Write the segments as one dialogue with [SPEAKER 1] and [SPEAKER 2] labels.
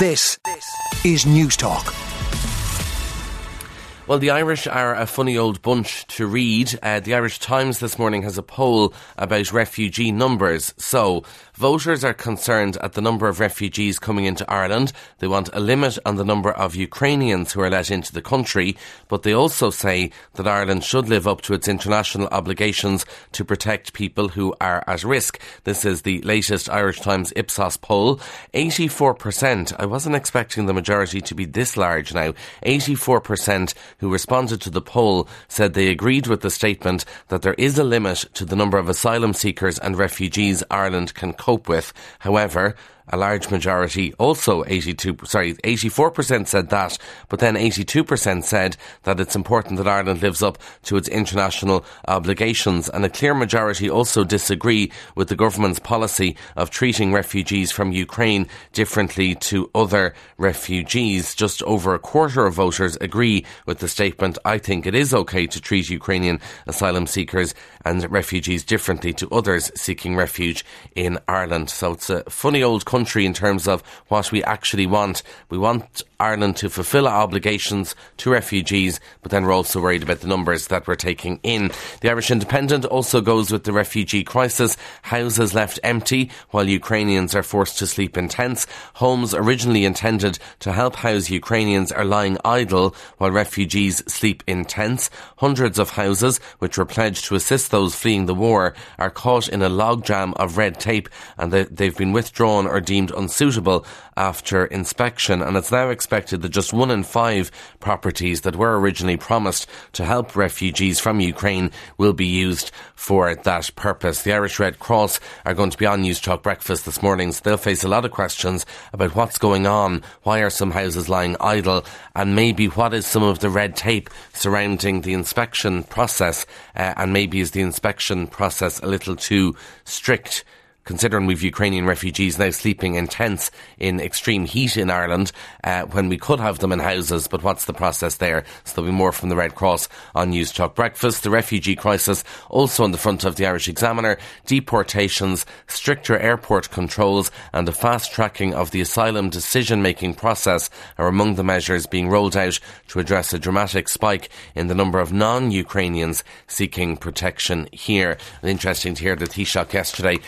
[SPEAKER 1] This is Newstalk.
[SPEAKER 2] Well, the Irish are a funny old bunch to read. Uh, the Irish Times this morning has a poll about refugee numbers. So, voters are concerned at the number of refugees coming into Ireland. They want a limit on the number of Ukrainians who are let into the country, but they also say that Ireland should live up to its international obligations to protect people who are at risk. This is the latest Irish Times Ipsos poll. 84%, I wasn't expecting the majority to be this large now, 84% who responded to the poll said they agreed with the statement that there is a limit to the number of asylum seekers and refugees Ireland can cope with. However, a large majority, also 82, sorry, 84% said that, but then 82% said that it's important that Ireland lives up to its international obligations. And a clear majority also disagree with the government's policy of treating refugees from Ukraine differently to other refugees. Just over a quarter of voters agree with the statement. I think it is okay to treat Ukrainian asylum seekers and refugees differently to others seeking refuge in Ireland. So it's a funny old country country in terms of what we actually want. We want Ireland to fulfil our obligations to refugees, but then we're also worried about the numbers that we're taking in. The Irish Independent also goes with the refugee crisis. Houses left empty while Ukrainians are forced to sleep in tents. Homes originally intended to help house Ukrainians are lying idle while refugees sleep in tents. Hundreds of houses, which were pledged to assist those fleeing the war, are caught in a logjam of red tape and they've been withdrawn or deemed unsuitable after inspection. And it's now expected that just one in five properties that were originally promised to help refugees from Ukraine will be used for that purpose. The Irish Red Cross are going to be on Newstalk Breakfast this morning, so they'll face a lot of questions about what's going on, why are some houses lying idle, and maybe what is some of the red tape surrounding the inspection process, uh, and maybe is the inspection process a little too strict considering we've Ukrainian refugees now sleeping in tents in extreme heat in Ireland uh, when we could have them in houses. But what's the process there? So there'll be more from the Red Cross on Newstalk Breakfast. The refugee crisis also on the front of the Irish Examiner. Deportations, stricter airport controls, and a fast tracking of the asylum decision making process are among the measures being rolled out to address a dramatic spike in the number of non Ukrainians seeking protection here. Interesting to hear the Taoiseach yesterday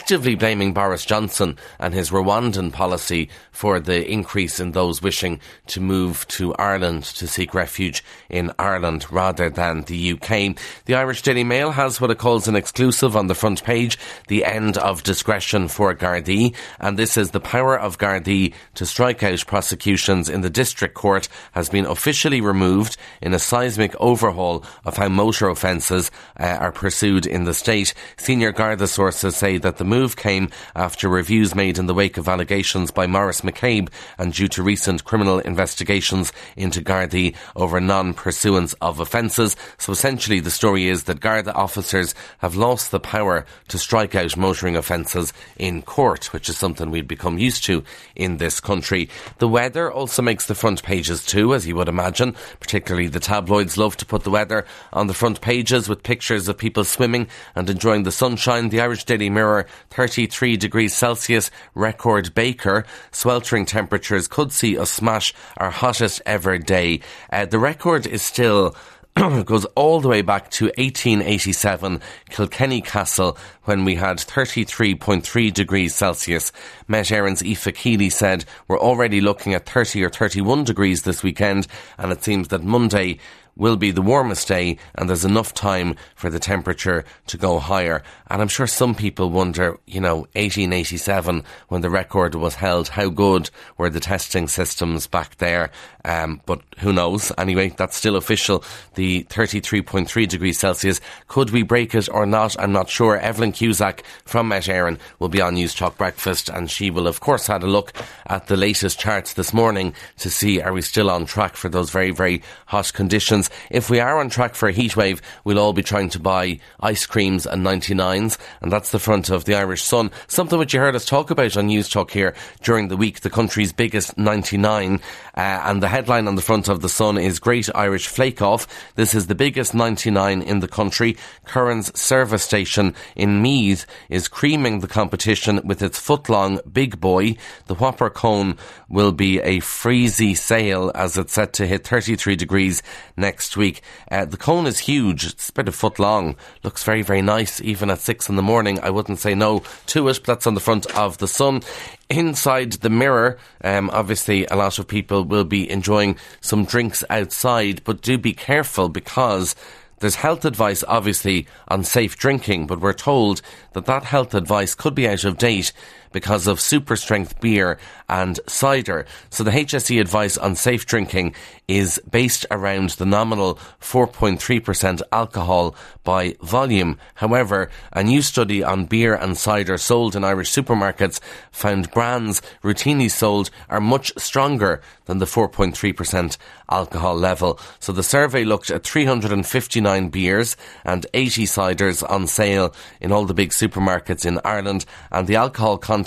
[SPEAKER 2] effectively blaming Boris Johnson and his Rwandan policy for the increase in those wishing to move to Ireland to seek refuge in Ireland rather than the UK. The Irish Daily Mail has what it calls an exclusive on the front page, the end of discretion for Gardaí, and this is the power of Gardaí to strike out prosecutions in the district court has been officially removed in a seismic overhaul of how motor offences uh, are pursued in the state. Senior Garda sources say that the move came after reviews made in the wake of allegations by Maurice McCabe and due to recent criminal investigations into Gardaí over non-pursuance of offences. So essentially the story is that Garda officers have lost the power to strike out motoring offences in court, which is something we've become used to in this country. The weather also makes the front pages too, as you would imagine. Particularly the tabloids love to put the weather on the front pages with pictures of people swimming and enjoying the sunshine. The Irish Daily Mirror 33 degrees Celsius record Baker. Sweltering temperatures could see us smash our hottest ever day. Uh, the record is still goes all the way back to 1887, Kilkenny Castle, when we had 33.3 degrees Celsius. Met Éireann's Aoife said, We're already looking at 30 or 31 degrees this weekend, and it seems that Monday will be the warmest day and there's enough time for the temperature to go higher. And I'm sure some people wonder, you know, 1887 when the record was held, how good were the testing systems back there? Um, but who knows? Anyway, that's still official. The 33.3 degrees Celsius. Could we break it or not? I'm not sure. Evelyn Cusack from Met Éireann will be on Newstalk Breakfast and she will of course had a look at the latest charts this morning to see are we still on track for those very, very hot conditions. If we are on track for a heatwave, we'll all be trying to buy ice creams and 99s, and that's the front of the Irish Sun. Something which you heard us talk about on Newstalk here during the week, the country's biggest 99. Uh, and the headline on the front of the Sun is Great Irish Flake Off. This is the biggest 99 in the country. Curran's service station in Meath is creaming the competition with its foot-long big boy. The Whopper cone will be a freezy sale as it's set to hit 33 degrees next week. Uh, the cone is huge. It's about a foot long. Looks very, very nice. Even at six in the morning, I wouldn't say no to it, but that's on the front of the Sun. Inside the mirror, um, obviously, a lot of people will be enjoying some drinks outside, but do be careful because there's health advice, obviously, on safe drinking, but we're told that that health advice could be out of date because of super strength beer and cider. So the HSE advice on safe drinking is based around the nominal 4.3% alcohol by volume. However, a new study on beer and cider sold in Irish supermarkets found brands routinely sold are much stronger than the 4.3% alcohol level. So the survey looked at 359 beers and 80 ciders on sale in all the big supermarkets in Ireland and the alcohol content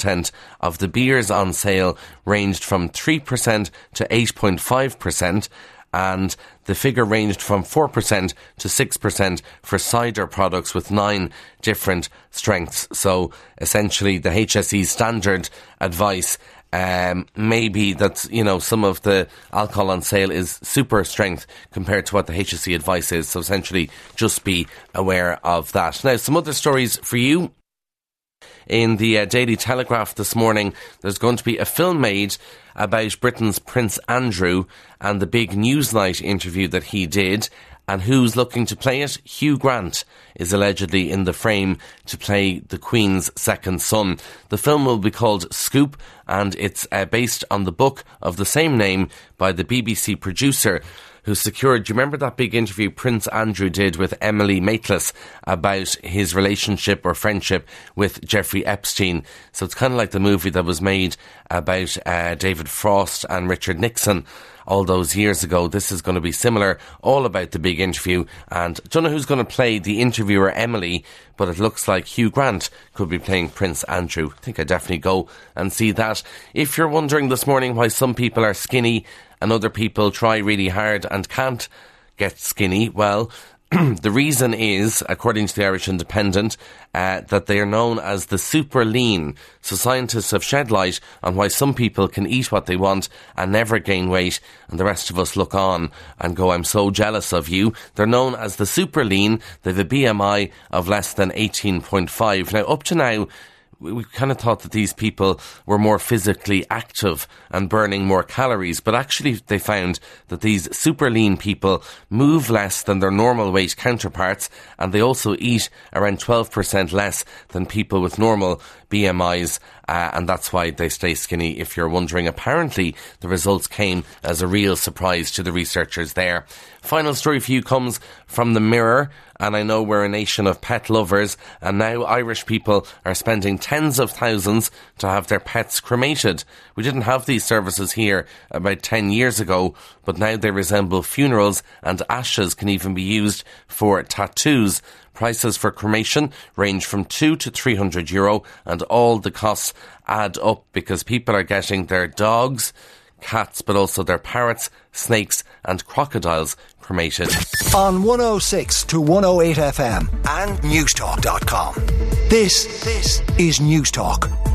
[SPEAKER 2] of the beers on sale ranged from 3% to 8.5% and the figure ranged from 4% to 6% for cider products with nine different strengths. So essentially the HSE standard advice um, maybe that you know some of the alcohol on sale is super strength compared to what the HSE advice is. So essentially, just be aware of that. Now, some other stories for you in the uh, Daily Telegraph this morning, there's going to be a film made about Britain's Prince Andrew and the big Newsnight interview that he did. And who's looking to play it? Hugh Grant is allegedly in the frame to play the Queen's second son. The film will be called Scoop and it's uh, based on the book of the same name by the BBC producer who secured, do you remember that big interview Prince Andrew did with Emily Maitlis about his relationship or friendship with Jeffrey Epstein? So it's kind of like the movie that was made about uh, David Frost and Richard Nixon all those years ago. This is going to be similar, all about the big interview. And don't know who's going to play the interviewer Emily, but it looks like Hugh Grant could be playing Prince Andrew. I think I definitely go and see that. If you're wondering this morning why some people are skinny and other people try really hard and can't get skinny, well, the reason is, according to the Irish Independent, uh, that they are known as the super lean. So scientists have shed light on why some people can eat what they want and never gain weight, and the rest of us look on and go, I'm so jealous of you. They're known as the super lean. They have a BMI of less than 18.5. Now, up to now, we kind of thought that these people were more physically active and burning more calories, but actually they found that these super lean people move less than their normal weight counterparts, and they also eat around 12% less than people with normal BMIs, uh, and that's why they stay skinny. If you're wondering, apparently the results came as a real surprise to the researchers there. Final story for you comes from the Mirror and I know we're a nation of pet lovers, and now Irish people are spending tens of thousands to have their pets cremated. We didn't have these services here about 10 years ago, but now they resemble funerals, and ashes can even be used for tattoos. Prices for cremation range from 2 to 300 euro, and all the costs add up because people are getting their dogs, cats, but also their parrots, snakes, and crocodiles cremated.
[SPEAKER 1] On 106 to 108 FM and Newstalk.com. This, this is Newstalk.